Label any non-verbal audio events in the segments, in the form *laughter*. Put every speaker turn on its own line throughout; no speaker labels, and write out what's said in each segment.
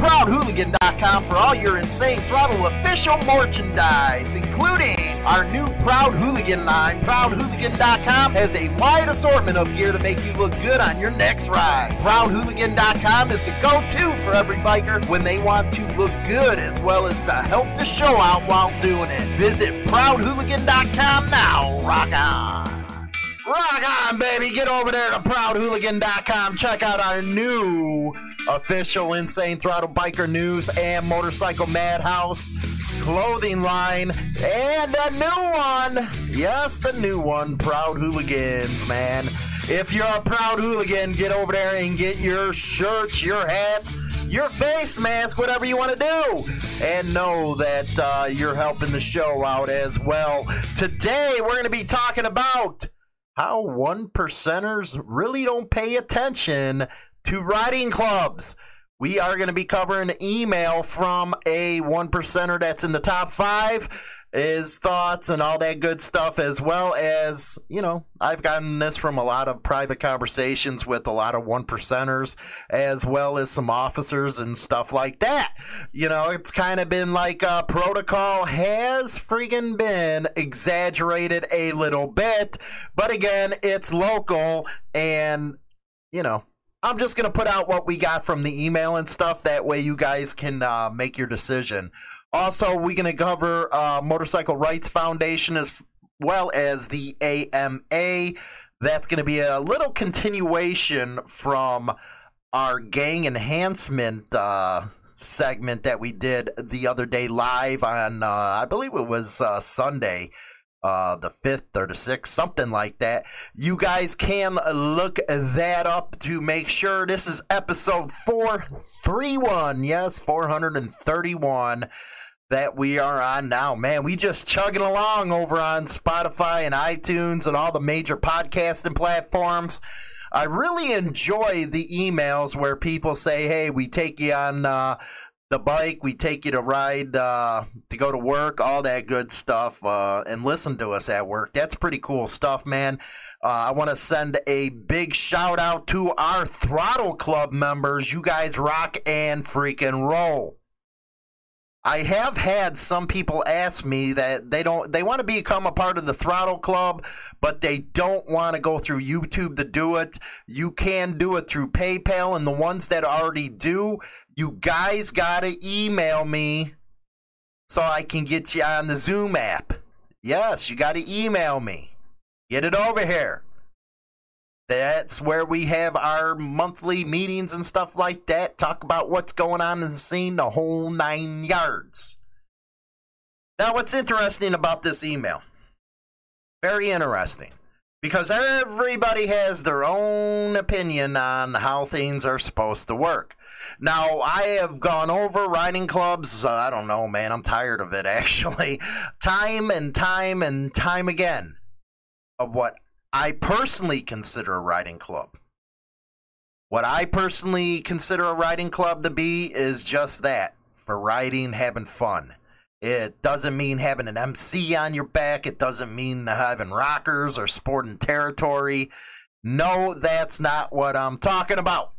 ProudHooligan.com for all your Insane Throttle official merchandise, including our new Proud Hooligan line. ProudHooligan.com has a wide assortment of gear to make you look good on your next ride. ProudHooligan.com is the go to for every biker when they want to look good as well as to help the show out while doing it. Visit ProudHooligan.com now. Rock on. Rock on, baby. Get over there to proudhooligan.com. Check out our new official Insane Throttle Biker News and Motorcycle Madhouse clothing line. And the new one. Yes, the new one. Proud Hooligans, man. If you're a proud hooligan, get over there and get your shirts, your hats, your face mask, whatever you want to do. And know that uh, you're helping the show out as well. Today, we're going to be talking about how one percenters really don't pay attention to riding clubs. We are going to be covering email from a one percenter that's in the top five, his thoughts and all that good stuff, as well as, you know, I've gotten this from a lot of private conversations with a lot of one percenters, as well as some officers and stuff like that. You know, it's kind of been like uh, protocol has freaking been exaggerated a little bit, but again, it's local and, you know, I'm just going to put out what we got from the email and stuff. That way you guys can uh, make your decision. Also, we're going to cover uh, Motorcycle Rights Foundation as well as the AMA. That's going to be a little continuation from our gang enhancement uh, segment that we did the other day live on, uh, I believe it was uh, Sunday uh, the fifth or the sixth, something like that. You guys can look that up to make sure this is episode 431. Yes, 431 that we are on now. Man, we just chugging along over on Spotify and iTunes and all the major podcasting platforms. I really enjoy the emails where people say, "Hey, we take you on uh, the bike. We take you to ride uh, to go to work, all that good stuff, uh, and listen to us at work. That's pretty cool stuff, man. Uh, I want to send a big shout out to our Throttle Club members. You guys rock and freaking roll. I have had some people ask me that they don't they want to become a part of the Throttle Club, but they don't want to go through YouTube to do it. You can do it through PayPal and the ones that already do, you guys got to email me so I can get you on the Zoom app. Yes, you got to email me. Get it over here. That's where we have our monthly meetings and stuff like that. Talk about what's going on in the scene, the whole nine yards. Now, what's interesting about this email? Very interesting. Because everybody has their own opinion on how things are supposed to work. Now, I have gone over riding clubs. Uh, I don't know, man. I'm tired of it, *laughs* actually. Time and time and time again of what I personally consider a riding club. What I personally consider a riding club to be is just that for riding, having fun. It doesn't mean having an MC on your back. It doesn't mean having rockers or sporting territory. No, that's not what I'm talking about.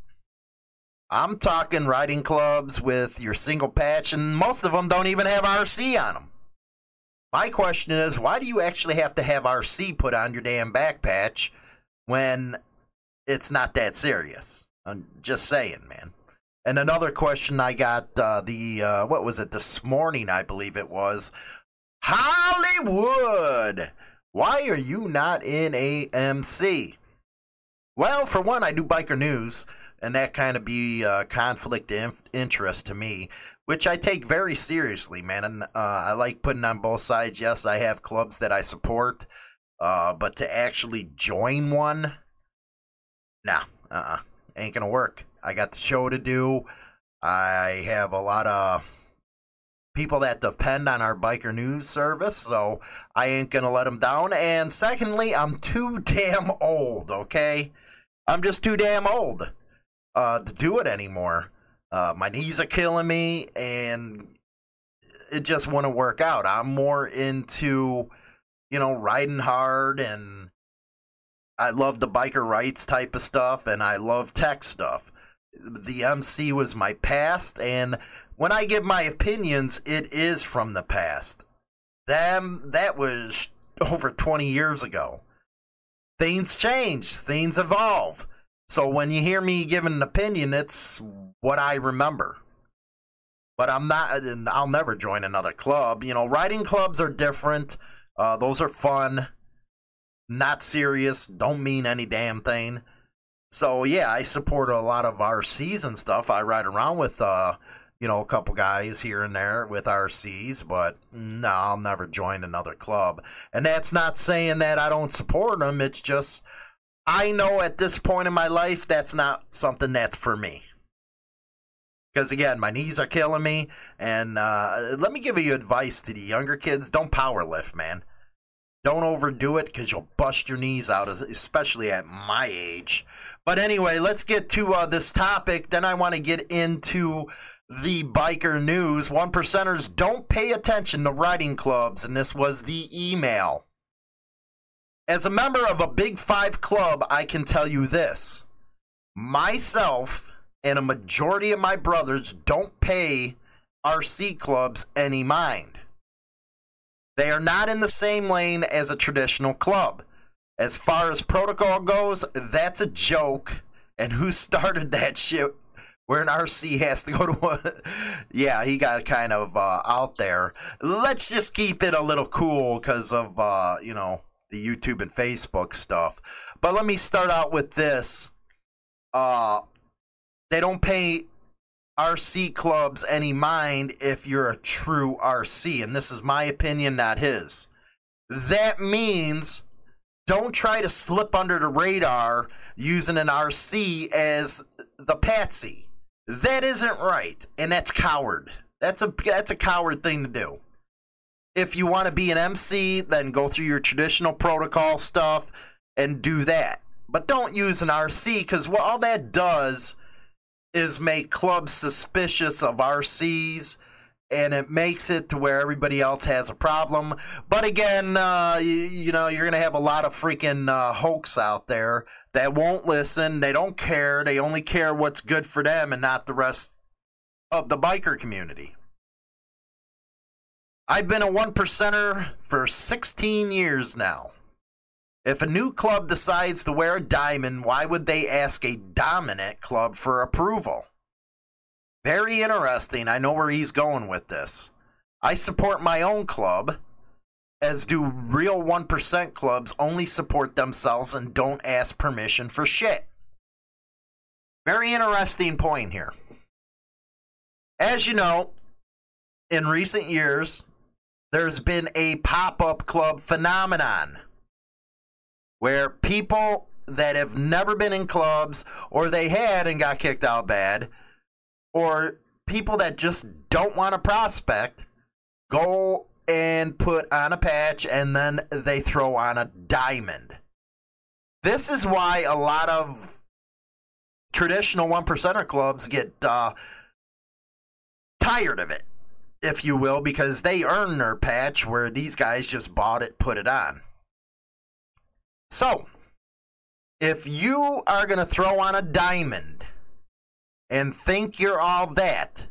I'm talking riding clubs with your single patch, and most of them don't even have RC on them. My question is, why do you actually have to have RC put on your damn back patch when it's not that serious? I'm just saying, man. And another question I got uh, the uh, what was it this morning? I believe it was Hollywood. Why are you not in AMC? Well, for one, I do biker news, and that kind of be uh, conflict of interest to me which I take very seriously, man. And uh, I like putting on both sides. Yes, I have clubs that I support, uh, but to actually join one, nah, uh, uh ain't gonna work. I got the show to do. I have a lot of people that depend on our biker news service, so I ain't gonna let them down. And secondly, I'm too *laughs* damn old, okay? I'm just too damn old uh, to do it anymore. Uh, my knees are killing me, and it just wouldn't work out. I'm more into, you know, riding hard, and I love the biker rights type of stuff, and I love tech stuff. The MC was my past, and when I give my opinions, it is from the past. Them that was over 20 years ago. Things change, things evolve. So when you hear me give an opinion, it's what I remember. But I'm not, and I'll never join another club. You know, riding clubs are different. Uh, those are fun, not serious, don't mean any damn thing. So yeah, I support a lot of RCs and stuff. I ride around with, uh, you know, a couple guys here and there with RCs, but no, I'll never join another club. And that's not saying that I don't support them. It's just I know at this point in my life that's not something that's for me. Because again, my knees are killing me, and uh, let me give you advice to the younger kids: don't power lift, man. Don't overdo it because you'll bust your knees out, especially at my age. But anyway, let's get to uh, this topic. Then I want to get into the biker news. One percenters don't pay attention to riding clubs, and this was the email. As a member of a Big Five club, I can tell you this. Myself and a majority of my brothers don't pay RC clubs any mind. They are not in the same lane as a traditional club. As far as protocol goes, that's a joke. And who *laughs* started that shit where an RC has to go to one? *laughs* yeah, he got kind of uh, out there. Let's just keep it a little cool because of, uh, you know, the YouTube and Facebook stuff. But let me start out with this. Uh, they don't pay RC clubs any mind if you're a true RC, and this is my opinion, not his. That means don't try to slip under the radar using an RC as the patsy. That isn't right, and that's coward. That's a that's a coward thing to do if you want to be an MC, then go through your traditional protocol stuff and do that. But don't use an RC because what all that does is make clubs suspicious of RCs and it makes it to where everybody else has a problem. But again, uh, you, you, know, you're going to have a lot of freaking uh, hoax out there that won't listen. They don't care. They only care what's good for them and not the rest of the biker community. I've been a one percenter for 16 years now. If a new club decides to wear a diamond, why would they ask a dominant club for approval? Very interesting. I know where he's going with this. I support my own club, as do real 1% clubs only support themselves and don't ask permission for shit. Very interesting point here. As you know, in recent years, there's been a pop up club phenomenon where people that have never been in clubs or they had and got kicked out bad or people that just don't want to prospect go and put on a patch and then they throw on a diamond. This is why a lot of traditional one percenter clubs get uh, tired of it if you will, because they earned their patch where these guys just bought it, put it on. So, if you are going to throw on a diamond and think you're all that,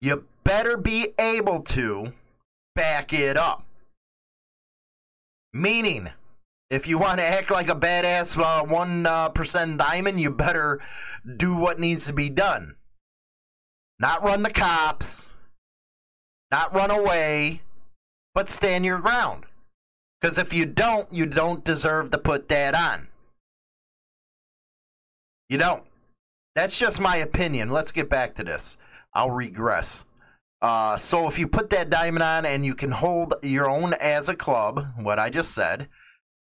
you better be able to back it up. Meaning, if you want to act like a badass uh, 1% uh, diamond, you better do what needs to be done. Not run the cops not run away, but stand your ground. Because if you don't, you don't deserve to put that on. You don't. That's just my opinion. Let's get back to this. I'll regress. Uh, so if you put that diamond on and you can hold your own as a club, what I just said,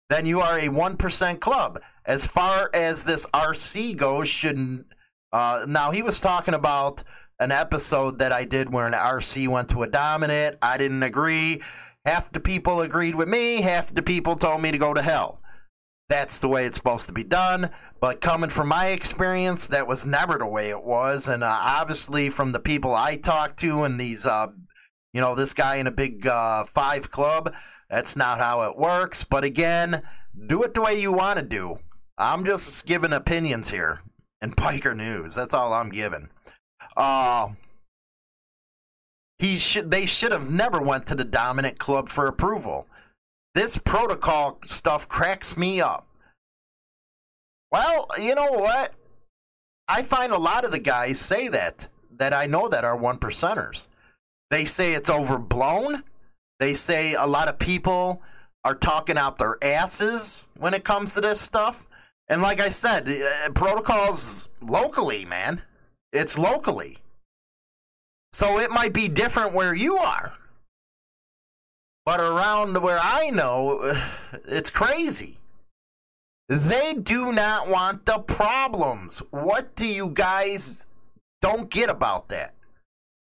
then you are a 1% club. As far as this RC goes, shouldn't Uh, now he was talking about an episode that I did where an RC went to a dominant. I didn't agree. Half the people agreed with me. Half the people told me to go to hell. That's the way it's supposed to be done. But coming from my experience, that was never the way it was. And uh, obviously, from the people I talked to and these, uh, you know, this guy in a big uh, five club, that's not how it works. But again, do it the way you want to do. I'm just giving opinions here and *laughs* Biker News. That's all I'm giving. Uh, he should. They should have never went to the dominant club for approval. This protocol stuff cracks me up. Well, you know what? I find a lot of the guys say that that I know that are one percenters. They say it's overblown. They say a lot of people are talking out their asses when it comes to this stuff. And like I said, uh, protocols locally, man. It's locally. So it might be different where you are. But around where I know, *sighs* it's crazy. They do not want the problems. What do you guys don't get about that?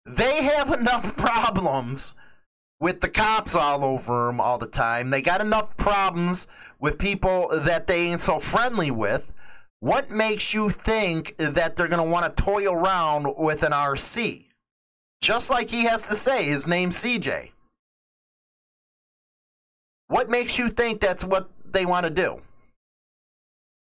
They have *laughs* enough problems with the cops all over them all the time. They got enough problems with people that they ain't so friendly with. What makes you think that they're going to want to toy around with an RC? Just like he has to say, his name's CJ. What makes you think that's what they want to do?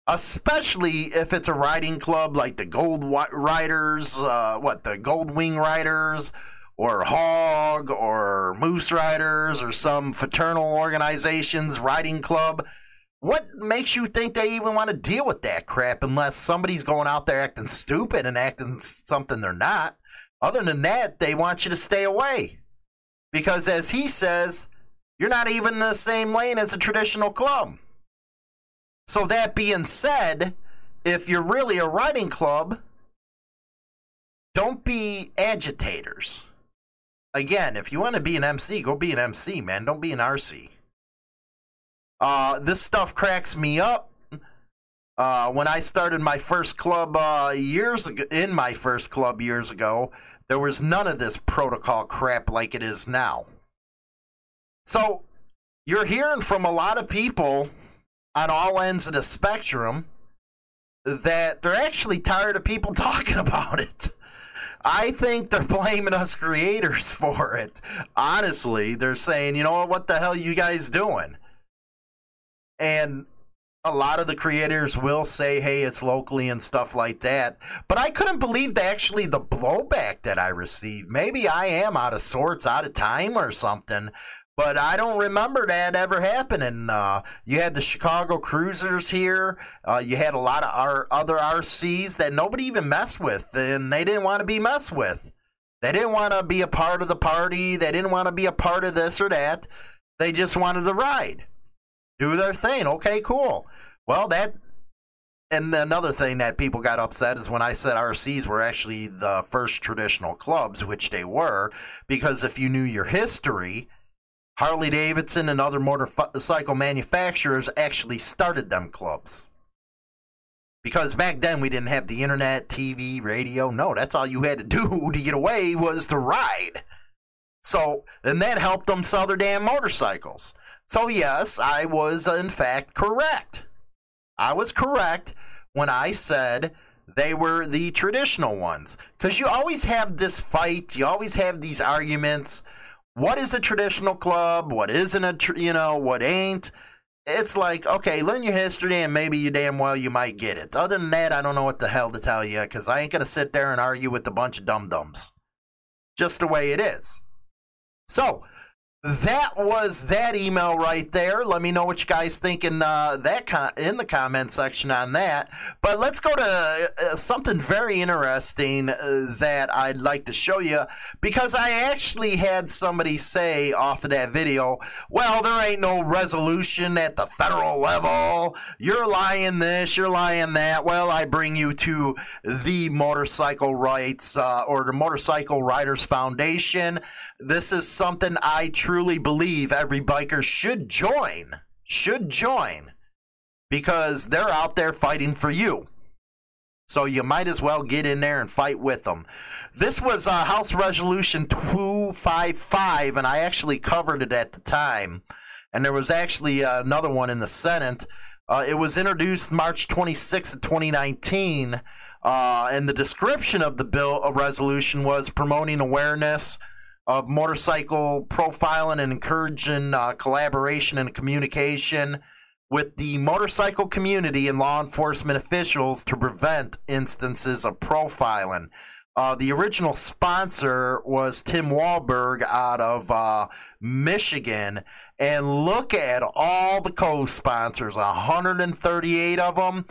Especially if it's a riding club like the Gold Riders, uh, what, the Gold Wing Riders, or Hog or Moose Riders or some fraternal organizations, riding club. What makes you think they even want to deal with that crap unless somebody's going out there acting stupid and acting something they're not? Other than that, they want you to stay away. Because as he says, you're not even in the same lane as a traditional club. So, that being said, if you're really a writing club, don't be agitators again, if you want to be an MC, go be an MC, man. Don't be an RC. Uh, this stuff cracks me up. Uh, when I started my first club uh, years ago, in my first club years ago, there was none of this protocol crap like it is now. So you're hearing from a lot of people on all ends of the spectrum that they're actually tired of people *laughs* talking about it. I think they're blaming us creators *laughs* for it. Honestly, they're saying, you know what the hell you guys doing? And a lot of the creators will say, hey, it's locally and stuff like that. But I couldn't believe actually the blowback that I received. Maybe I am out of sorts, out of time or something. But I don't remember that ever happening. Uh, you had the Chicago Cruisers here. Uh, you had a lot of our other RCs that nobody even messed with, and they didn't want to be messed with. They didn't want to be a part of the party. They didn't want to be a part of this or that. They just wanted to ride, do their thing. Okay, cool. Well, that and another thing that people got upset is when I said RCs were actually the first traditional clubs, which they were, because if you knew your history Harley Davidson and other motorcycle manufacturers actually started them clubs. Because back then we didn't have the internet, TV, radio. No, that's all you had to *laughs* do to get away was to ride. So, and that helped them sell their damn motorcycles. So, yes, I was uh, in fact correct. I was correct when I said they were the traditional ones. Because you always have this fight, you always have these arguments what is a traditional club, what isn't a, tr- you know, what ain't. It's like, okay, learn your history and maybe you damn well you might get it. Other than that, I don't know what the hell to tell you because I ain't going to sit there and argue with a bunch of dum dums. Just the way it is. So, that was that email right there. Let me know what you guys think in uh, that con- in the comment section on that. But let's go to uh, something very interesting uh, that I'd like to show you because I actually had somebody say off of that video, "Well, there ain't no resolution at the federal level. You're lying this, you're lying that." Well, I bring you to the Motorcycle Rights uh, or the Motorcycle Riders Foundation. This is something I truly believe every biker should join. Should join because they're out there fighting for you. So you might as well get in there and fight with them. This was uh, House Resolution 255, and I actually covered it at the time. And there was actually uh, another one in the Senate. Uh, it was introduced March 26, 2019. Uh, and the description of the bill a resolution was promoting awareness of motorcycle profiling and encouraging uh, collaboration and communication with the motorcycle community and law enforcement officials to prevent instances of profiling. Uh, the original sponsor was Tim Walberg out of uh, Michigan. And look at all the co sponsors 138 of them.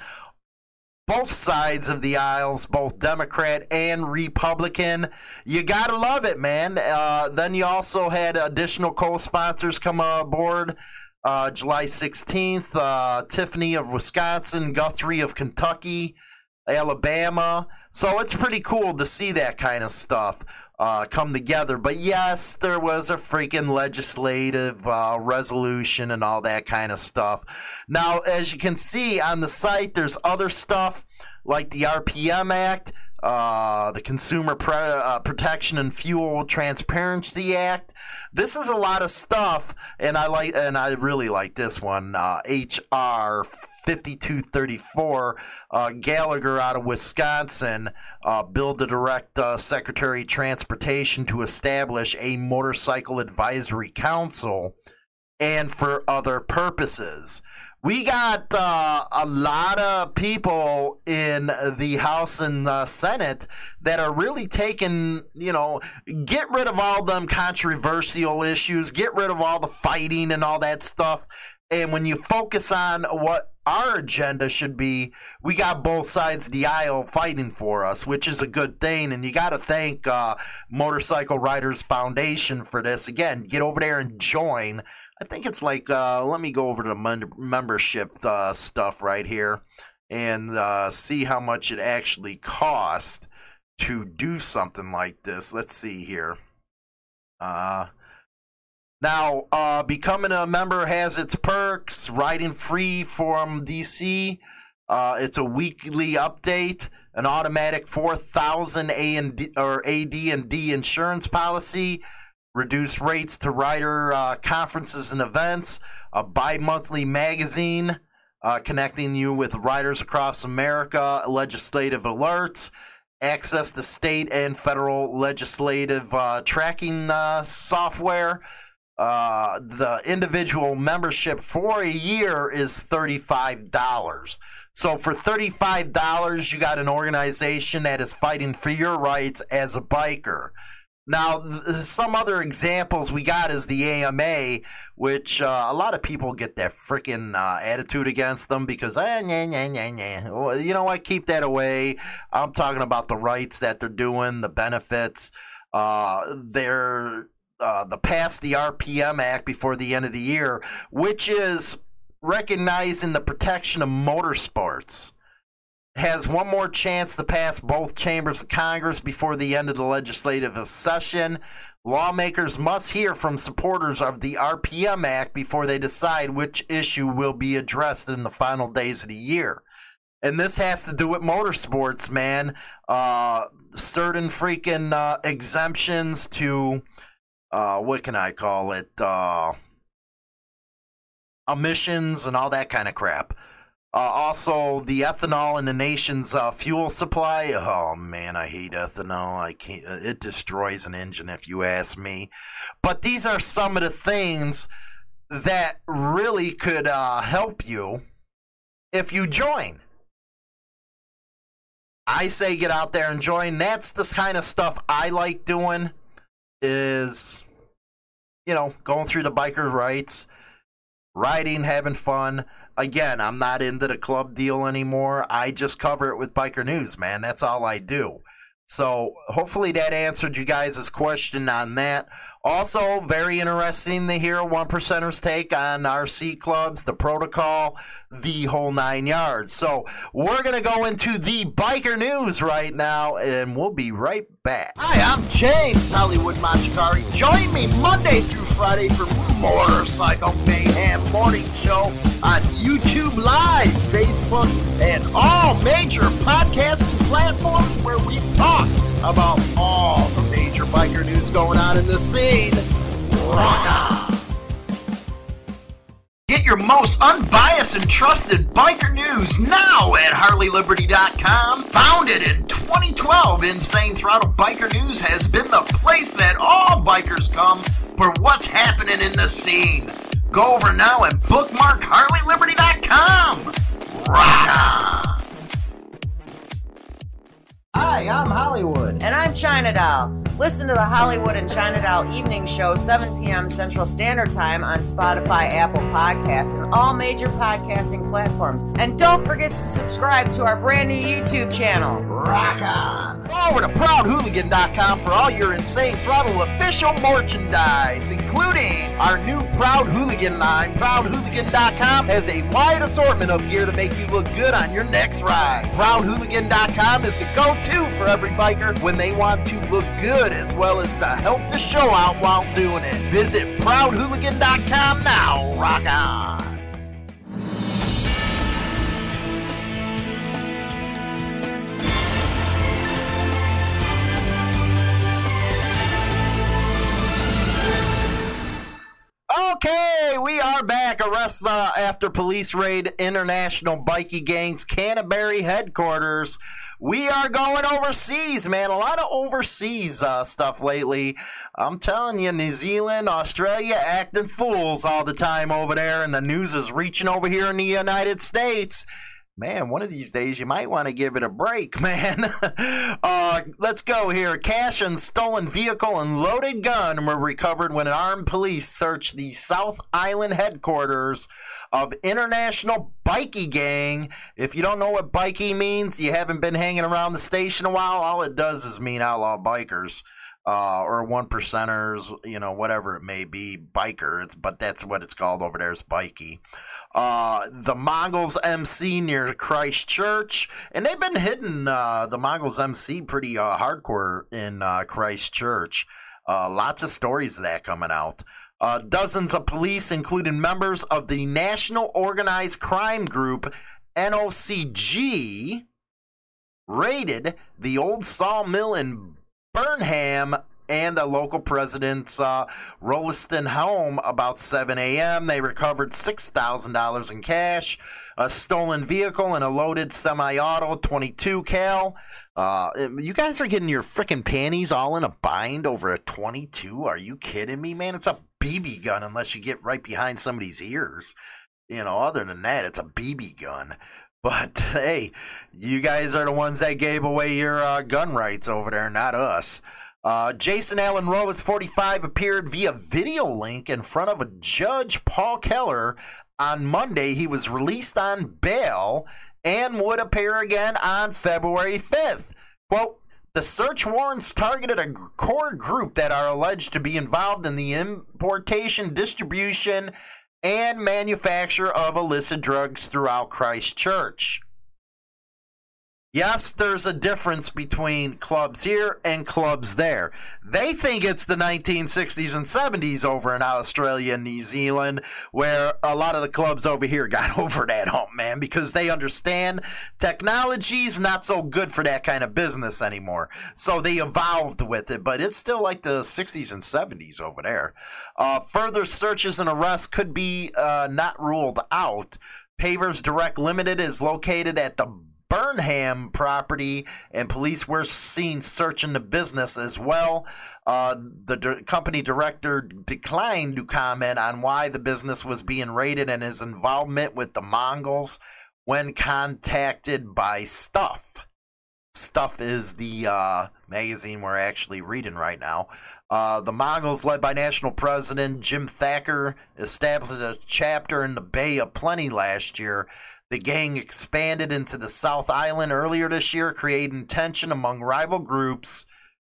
Both sides of the aisles, both Democrat and Republican. You got to love it, man. Uh, then you also had additional co sponsors come aboard. Uh, July 16th, uh, Tiffany of Wisconsin, Guthrie of Kentucky, Alabama. So it's pretty cool to see that kind of stuff uh, come together. But yes, there was a freaking legislative uh, resolution and all that kind of stuff. Now, as you can see on the site, there's other stuff like the RPM Act. Uh, the Consumer Pre- uh, Protection and Fuel Transparency Act. This is a lot of stuff, and I like, and I really like this one, uh, HR 5234. Uh, Gallagher out of Wisconsin, uh, bill to direct uh, Secretary Transportation to establish a motorcycle advisory council and for other purposes we got uh, a lot of people in the House and the Senate that are really taking, you know, get rid of all them controversial issues, get rid of all the fighting and all that stuff. And when you focus on what our agenda should be, we got both sides of the aisle fighting for us, which is a good thing. And you got to thank uh, Motorcycle Riders Foundation for this. Again, get over there and join. I think it's like, uh, let me go over to membership uh, stuff right here and uh, see how much it actually cost to do something like this. Let's see here. Uh, now, uh, becoming a member has its perks. Riding free from DC. Uh, it's a weekly update, an automatic 4,000 A and or AD and D insurance policy reduced rates to rider uh, conferences and events, a bi monthly magazine uh, connecting you with riders across America, legislative alerts, access to state and federal legislative uh, tracking uh, software. Uh, the individual membership for a year is $35. So for $35, you got an organization that is fighting for your rights as a biker. Now, th- some other examples we got is the AMA, which uh, a lot of people get that freaking uh, attitude against them because, eh, nah, nah, nah, nah. Well, you know what? Keep that away. I'm talking about the rights that they're doing, the benefits. Uh, they're uh, the past the RPM Act before the end of the year, which is recognizing the protection of motorsports has one more chance to pass both chambers of Congress before the end of the legislative session. Lawmakers must hear from supporters of the RPM Act before they decide which issue will be addressed in the final days of the year. And this has to do with motorsports, man. Uh, certain freaking uh, exemptions to, uh, what can I call it? Uh, emissions and all that kind of crap. Uh, also, the ethanol in the nation's uh, fuel supply. Oh man, I hate ethanol. I can't. Uh, it destroys an engine, if you ask me. But these are some of the things that really could uh, help you if you join. I say get out there and join. That's the kind of stuff I like doing. Is you know going through the biker rights, riding, having fun again, I'm not into the club deal anymore. I just cover it with Biker News, man. That's all I do. So hopefully that answered you guys' question on that. Also, very interesting to hear one percenters take on RC clubs, the protocol, the whole nine yards. So we're gonna go into the biker news right now, and we'll be right back. Hi, I'm James Hollywood Machikari. Join me Monday through Friday for Motorcycle Mayhem Morning Show on YouTube Live, Facebook, and all major podcasting platforms where we talk about all the major biker news going on in the scene. Rock on! Get your most unbiased and trusted biker news now at HarleyLiberty.com. Founded in 2012, Insane Throttle Biker News has been the place that all bikers come for what's happening in the scene. Go over now and bookmark HarleyLiberty.com. Rock on! Hi, I'm Hollywood.
And I'm China Doll. Listen to the Hollywood and China Doll Evening Show, 7 p.m. Central Standard Time on Spotify, Apple Podcasts, and all major podcasting platforms. And don't forget to subscribe to our brand new YouTube channel.
Rock on! Over to ProudHooligan.com for all your Insane Throttle official merchandise, including our new Proud Hooligan line. ProudHooligan.com has a wide assortment of gear to make you look good on your next ride. ProudHooligan.com is the go-to for every biker when they want to look good as well as to help the show out while doing it. Visit ProudHooligan.com now. Rock on! Okay, we are back. Arrests uh, after police raid International Bikie Gangs Canterbury headquarters. We are going overseas, man. A lot of overseas uh, stuff lately. I'm telling you, New Zealand, Australia acting fools all the time over there, and the news is reaching over here in the United States man, one of these days you might want to give it a break, *laughs* man. uh, let's go here. Cash and stolen vehicle and loaded gun were recovered when an armed police searched the South Island headquarters of International Bikie Gang. If you don't know what bikie means, you haven't been hanging around the station a while, all it does is mean outlaw bikers uh, or one percenters, you know, whatever it may be, biker. It's but that's what it's called over there is bikie. Uh, the Mongols MC near Christchurch, and they've been hitting uh, the Mongols MC pretty uh, hardcore in uh, Christchurch. Uh, lots of stories of that coming out. Uh, dozens of police, including members of the National Organized Crime Group (NOCG), raided the old sawmill in Burnham and the local president's uh, home about 7 a.m. They recovered $6,000 in cash, a stolen vehicle, and a loaded semi auto 22 cal. Uh, you guys are getting your freaking panties all in a bind over a 22. Are you kidding me, man? It's a BB gun unless you get right behind somebody's ears. You know, other than that, it's a BB gun. But *laughs* hey, you guys are the ones that gave away your uh, gun rights over there, not us. Uh, Jason Allen Rose, 45, appeared via video link in front of a judge, Paul Keller, on Monday. He was released on bail and would appear again on February 5th. Quote, the search warrants targeted a core group that are alleged to be involved in the importation, distribution, and manufacture of illicit drugs throughout Christchurch. Yes, there's a difference between clubs here and clubs there. They think it's the 1960s and 70s over in Australia and New Zealand, where a lot of the clubs over here got *laughs* over that hump, man, because they understand technology's not so good for that kind of business anymore. So they evolved with it, but it's still like the 60s and 70s over there. Uh, further searches and arrests could be uh, not ruled out. Pavers Direct Limited is located at the Burnham property, and police were seen searching the business as well. Uh, the company director declined to comment on why the business was being raided and his involvement with the Mongols when contacted by Stuff. Stuff is the uh, magazine we're actually reading right now. Uh, the Mongols, led by National President Jim Thacker, established a chapter in the Bay of Plenty last year the gang expanded into the South Island earlier this year, creating tension among rival groups,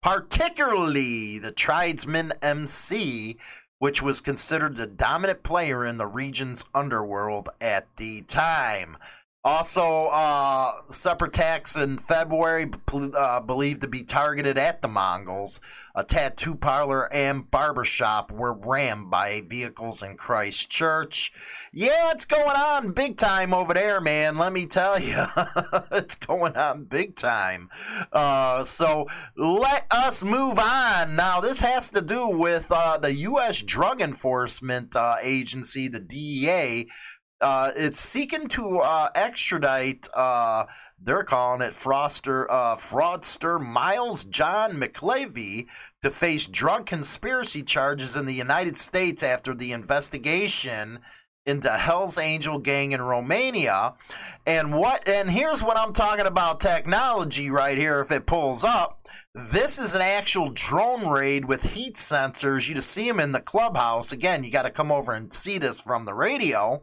particularly the Tribesmen MC, which was considered the dominant player in the region's underworld at the time. Also, uh, separate attacks in February uh, believed to be targeted at the Mongols. A tattoo parlor and barbershop were rammed by vehicles in Christchurch. Yeah, it's going on big time over there, man. Let me tell you, *laughs* it's going on big time. Uh, so let us move on. Now, this has to do with uh, the U.S. Drug Enforcement uh, Agency, the DEA uh, it's seeking to uh, extradite. Uh, they're calling it Froster, uh, fraudster Miles John McLevy to face drug conspiracy charges in the United States after the investigation into Hell's Angel gang in Romania. And what and here's what I'm talking about technology right here if it pulls up. This is an actual drone raid with heat sensors. You just see them in the clubhouse. Again, you got to come over and see this from the radio.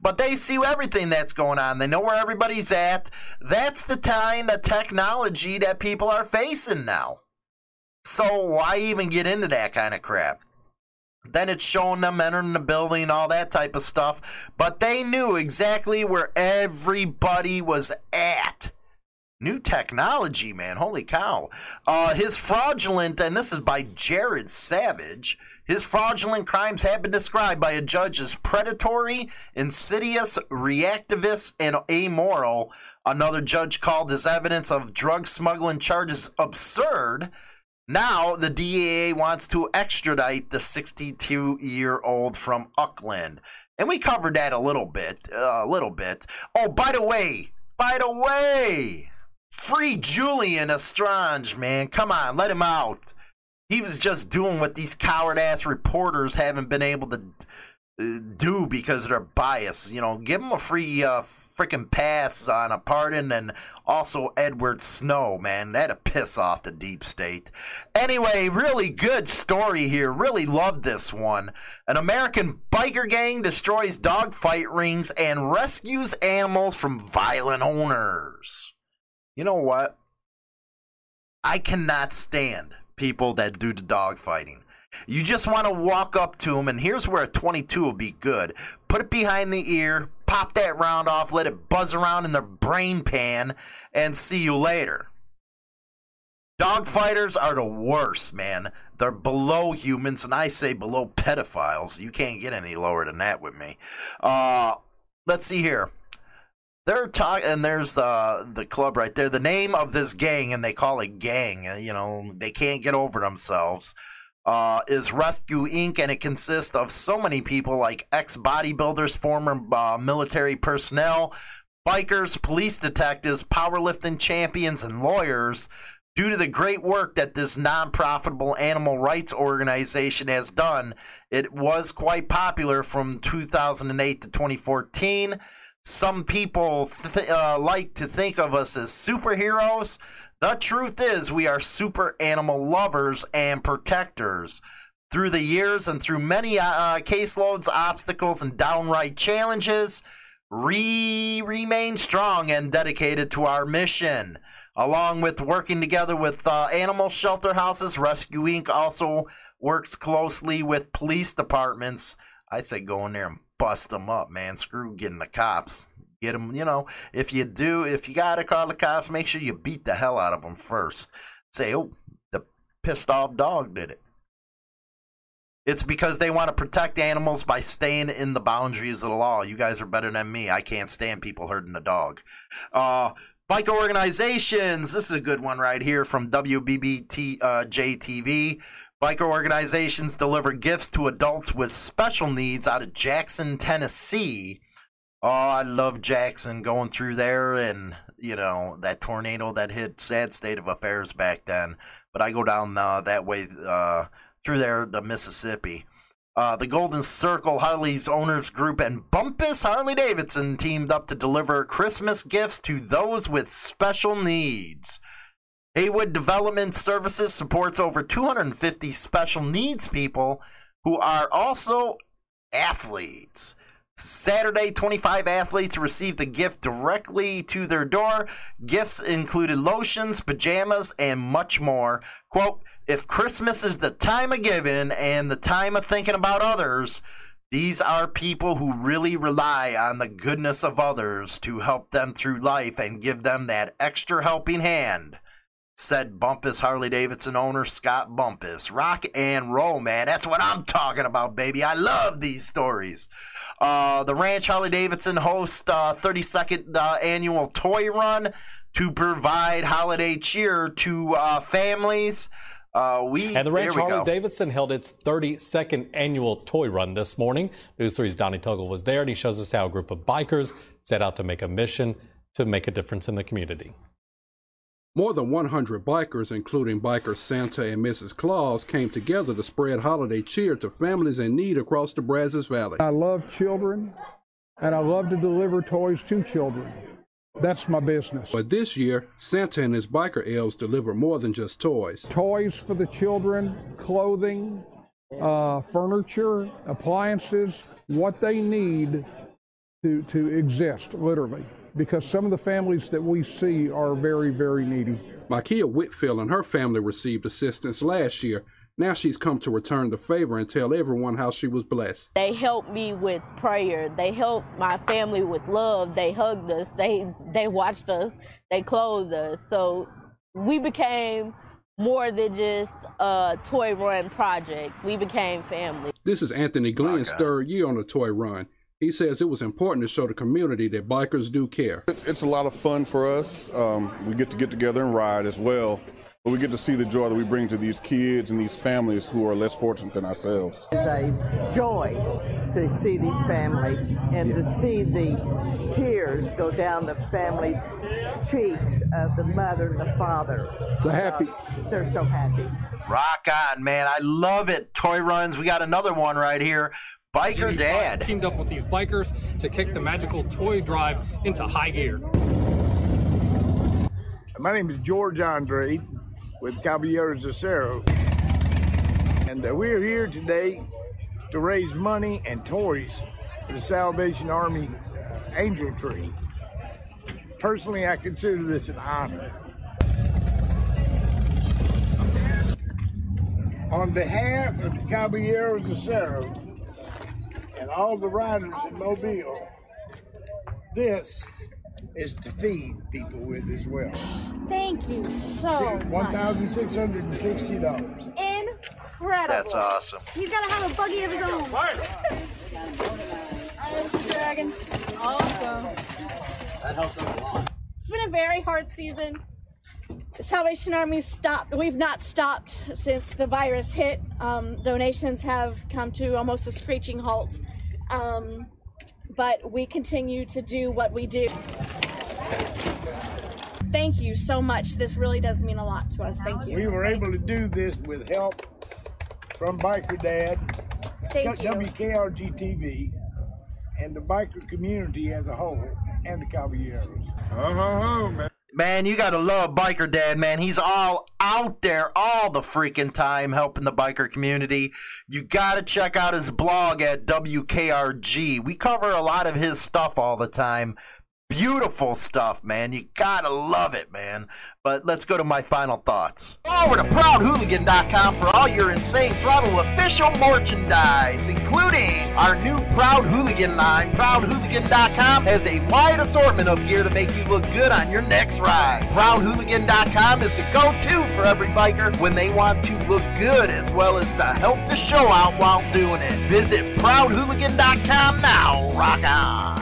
But they see everything that's going on. They know where everybody's at. That's the kind of technology that people are facing now. So why even get into that kind of crap? Then it's showing them entering the building, all that type of stuff. But they knew exactly where everybody was at. New technology, man. Holy cow. Uh, his fraudulent, and this is by Jared Savage, his fraudulent crimes have been described by a judge as predatory, insidious, reactivist, and amoral. Another judge called his evidence of drug smuggling charges absurd now, the DEA wants to extradite the 62 year old from Auckland. And we covered that a little bit. Uh, a little bit. Oh, by the way, by the way, free Julian Assange, man. Come on, let him out. He was just doing what these coward ass reporters haven't been able to do because of their bias. You know, give them a free uh, freaking pass on a pardon and also Edward Snow, man. That'd piss off the deep state. Anyway, really good story here. Really loved this one. An American biker gang destroys dogfight rings and rescues animals from violent owners. You know what? I cannot stand people that do the dogfighting. You just want to walk up to them, and here's where a 22 will be good. Put it behind the ear, pop that round off, let it buzz around in their brain pan, and see you later. Dogfighters are the worst, man. They're below humans, and I say below pedophiles. You can't get any lower than that with me. Uh, let's see here. They're talking, and there's the the club right there. The name of this gang, and they call it gang. You know, they can't get over themselves uh, is Rescue Inc., and it consists of so many people like ex bodybuilders, former uh, military personnel, bikers, police detectives, powerlifting champions, and lawyers. Due to the great work that this non profitable animal rights organization has done, it was quite popular from 2008 to 2014. Some people th- uh, like to think of us as superheroes. The truth is, we are super animal lovers and protectors. Through the years and through many uh, uh, caseloads, obstacles, and downright challenges, we remain strong and dedicated to our mission. Along with working together with uh, animal shelter houses, Rescue Inc. also works closely with police departments. I say go in there and bust them up, man. Screw getting the cops. Get them, you know, if you do, if you got to call the cops, make sure you beat the hell out of them first. Say, oh, the pissed off dog did it. It's because they want to protect animals by staying in the boundaries of the law. You guys are better than me. I can't stand people hurting a dog. Uh, bike organizations. This is a good one right here from WBBT uh, JTV. Biker organizations deliver gifts to adults with special needs out of Jackson, Tennessee. Oh, I love Jackson going through there and, you know, that tornado that hit sad state of affairs back then. But I go down uh, that way uh, through there to Mississippi. Uh, the Golden Circle Harley's owners group and Bumpus Harley Davidson teamed up to deliver Christmas gifts to those with special needs. Haywood Development Services supports over 250 special needs people who are also athletes. Saturday, 25 athletes received a gift directly to their door. Gifts included lotions, pajamas, and much more. Quote, if Christmas is the time of giving and the time of thinking about others, These are people who really rely on the goodness of others to help them through life and give them that extra helping hand said Bumpus Harley Davidson owner Scott Bumpus. Rock and roll, man. That's what I'm talking about, baby. I love these stories. Uh, the Ranch Harley Davidson hosts uh, 32nd uh, annual toy run to provide holiday cheer to uh, families. Uh, we
and the Ranch Harley. Davidson held its 32nd annual toy run this morning. News 3's Donnie Tuggle was there, and he shows us how a group of bikers set out to make a mission to make a difference in the community.
More than 100 bikers, including biker Santa and Mrs. Claus, came together to spread holiday cheer to families in need across the Brazos Valley.
I love children, and I love to deliver toys to children. That's my business.
But this year, Santa and his biker elves deliver more than just toys.
Toys for the children, clothing, uh, furniture, appliances, what they need to, to exist, literally because some of the families that we see are very, very needy.
Makia Whitfield and her family received assistance last year. Now she's come to return the favor and tell everyone how she was blessed.
They helped me with prayer. They helped my family with love. They hugged us. They they watched us. They clothed us. So we became more than just a toy run project. We became family.
This is Anthony Glenn's okay. third year on the toy run. He says it was important to show the community that bikers do care.
It's a lot of fun for us. Um, we get to get together and ride as well. But we get to see the joy that we bring to these kids and these families who are less fortunate than ourselves.
It's a joy to see these families and to see the tears go down the family's cheeks of the mother and the father.
They're happy.
Uh, they're so happy.
Rock on, man. I love it. Toy runs. We got another one right here Biker Dad
teamed up with these bikers to kick the magical toy drive into high gear.
My name is George Andre with Caballeros de Cerro, and uh, we're here today to raise money and toys for the Salvation Army Angel Tree. Personally, I consider this an honor. On behalf of the Caballeros de Cerro, and all the riders in Mobile, this is to feed people with as well.
Thank you so
One thousand six hundred and sixty dollars.
Incredible.
That's awesome.
He's got to have a buggy of his own. Dragon. Awesome.
That helped us a lot.
It's been a very hard season. The Salvation Army stopped. We've not stopped since the virus hit. Um, donations have come to almost a screeching halt. Um, but we continue to do what we do. Thank you so much. This really does mean a lot to us. Thank you.
We were able to do this with help from Biker Dad,
Thank you.
WKRG TV, and the biker community as a whole, and the Caballeros.
Ho, ho, ho, man.
Man, you gotta love Biker Dad, man. He's all out there all the freaking time helping the biker community. You gotta check out his blog at WKRG. We cover a lot of his stuff all the time. Beautiful stuff, man. You gotta love it, man. But let's go to my final thoughts. Over to ProudHooligan.com for all your Insane Throttle official merchandise, including our new Proud Hooligan line. ProudHooligan.com has a wide assortment of gear to make you look good on your next ride. ProudHooligan.com is the go-to for every biker when they want to look good as well as to help the show out while doing it. Visit ProudHooligan.com now. Rock on.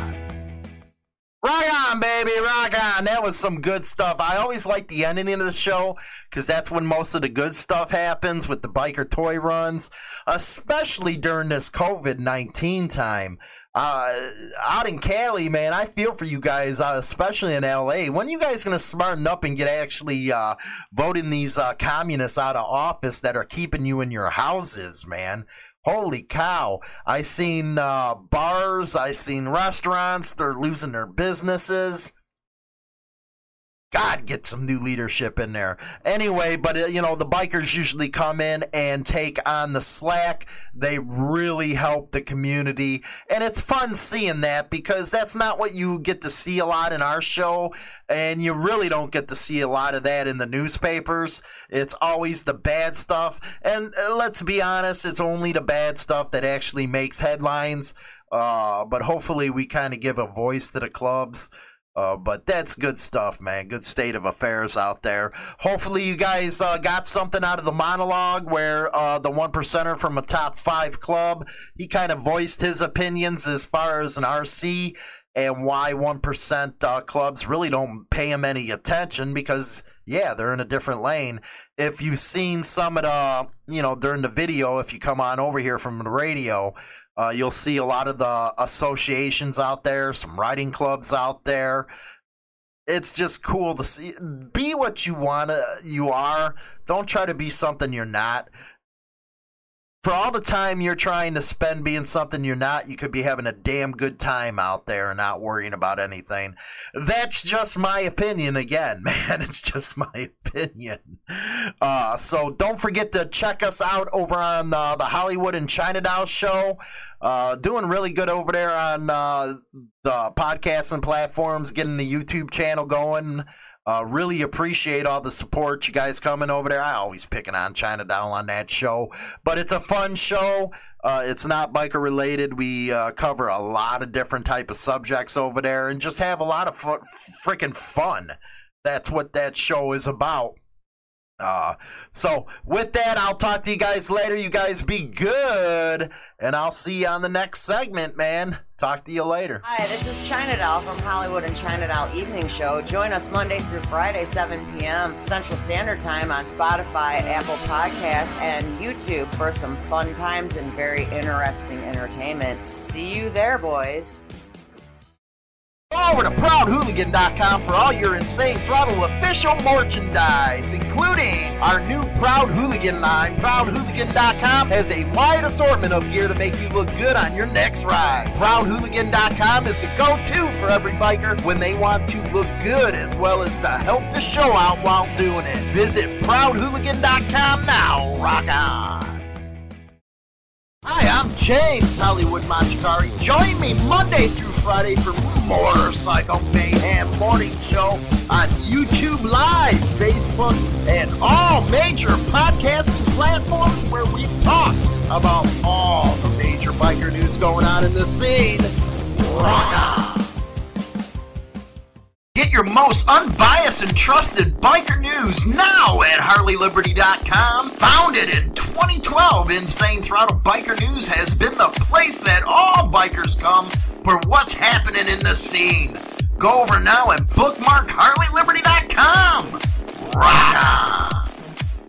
Rock on, baby, rock on. That was some good stuff. I always like the ending of the show because that's when most of the good stuff happens with the biker toy runs, especially during this COVID 19 time. Uh, out in Cali, man, I feel for you guys, uh, especially in LA. When are you guys going to smarten up and get actually uh, voting these uh, communists out of office that are keeping you in your houses, man? Holy cow. I've seen uh, bars, I've seen restaurants, they're losing their businesses. God, get some new leadership in there. Anyway, but uh, you know, the bikers usually come in and take on the slack. They really help the community. And it's fun seeing that because that's not what you get to see a lot in our show. And you really don't get to see a lot of that in the newspapers. It's always the bad stuff. And uh, let's be honest, it's only the bad stuff that actually makes headlines. Uh, but hopefully, we kind of give a voice to the clubs. Uh, but that's good stuff, man. Good state of affairs out there. Hopefully, you guys uh, got something out of the monologue where uh, the one percenter from a top five club he kind of voiced his opinions as far as an RC and why one percent uh, clubs really don't pay him any attention because yeah, they're in a different lane. If you've seen some of the, you know, during the video, if you come on over here from the radio. Uh, you'll see a lot of the associations out there, some riding clubs out there. It's just cool to see. Be what you want to, you are. Don't try to be something you're not. For all the time you're trying to spend being something you're not, you could be having a damn good time out there and not worrying about anything. That's just my opinion again, *laughs* man. It's just my opinion. Uh, so don't forget to check us out over on uh, the Hollywood and China Doll show. Uh, doing really good over there on uh, the podcasting platforms, getting the YouTube channel going. Uh, really appreciate all the support you guys coming over there. I always picking on China Doll on that show, but it's a fun show. Uh, it's not biker related. We uh, cover a lot of different type of subjects over there, and just have a lot of freaking fun. That's what that show is about. Uh, so with that, I'll talk to you guys later. You guys be good, and I'll see you on the next segment, man. Talk to you later.
Hi, this is China Doll from Hollywood and China Doll Evening Show. Join us Monday through Friday, 7 p.m. Central Standard Time on Spotify, Apple Podcasts, and YouTube for some fun times and very interesting entertainment. See you there, boys.
Go over to ProudHooligan.com for all your Insane Throttle official merchandise, including our new Proud Hooligan line. ProudHooligan.com has a wide assortment of gear to make you look good on your next ride. ProudHooligan.com is the go-to for every biker when they want to look good as well as to help the show out while doing it. Visit ProudHooligan.com now. Rock on! Hi, I'm James Hollywood Machikari. Join me Monday through Friday for Motorcycle Mayhem Morning Show on YouTube Live, Facebook, and all major podcasting platforms where we talk about all the major biker news going on in the scene. Rock on! Your most unbiased and trusted biker news now at HarleyLiberty.com. Founded in 2012, Insane Throttle Biker News has been the place that all bikers come for what's happening in the scene. Go over now and bookmark HarleyLiberty.com. Rock on!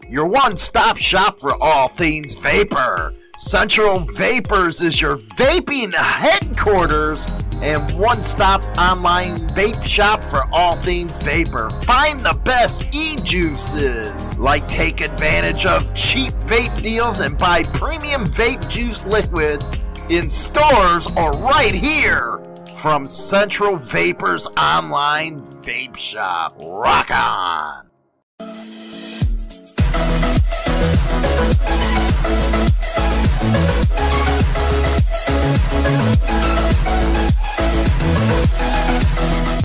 Your one-stop shop for all things vapor. Central Vapors is your vaping headquarters and one stop online vape shop for all things vapor. Find the best e juices, like take advantage of cheap vape deals and buy premium vape juice liquids in stores or right here from Central Vapors Online Vape Shop. Rock on!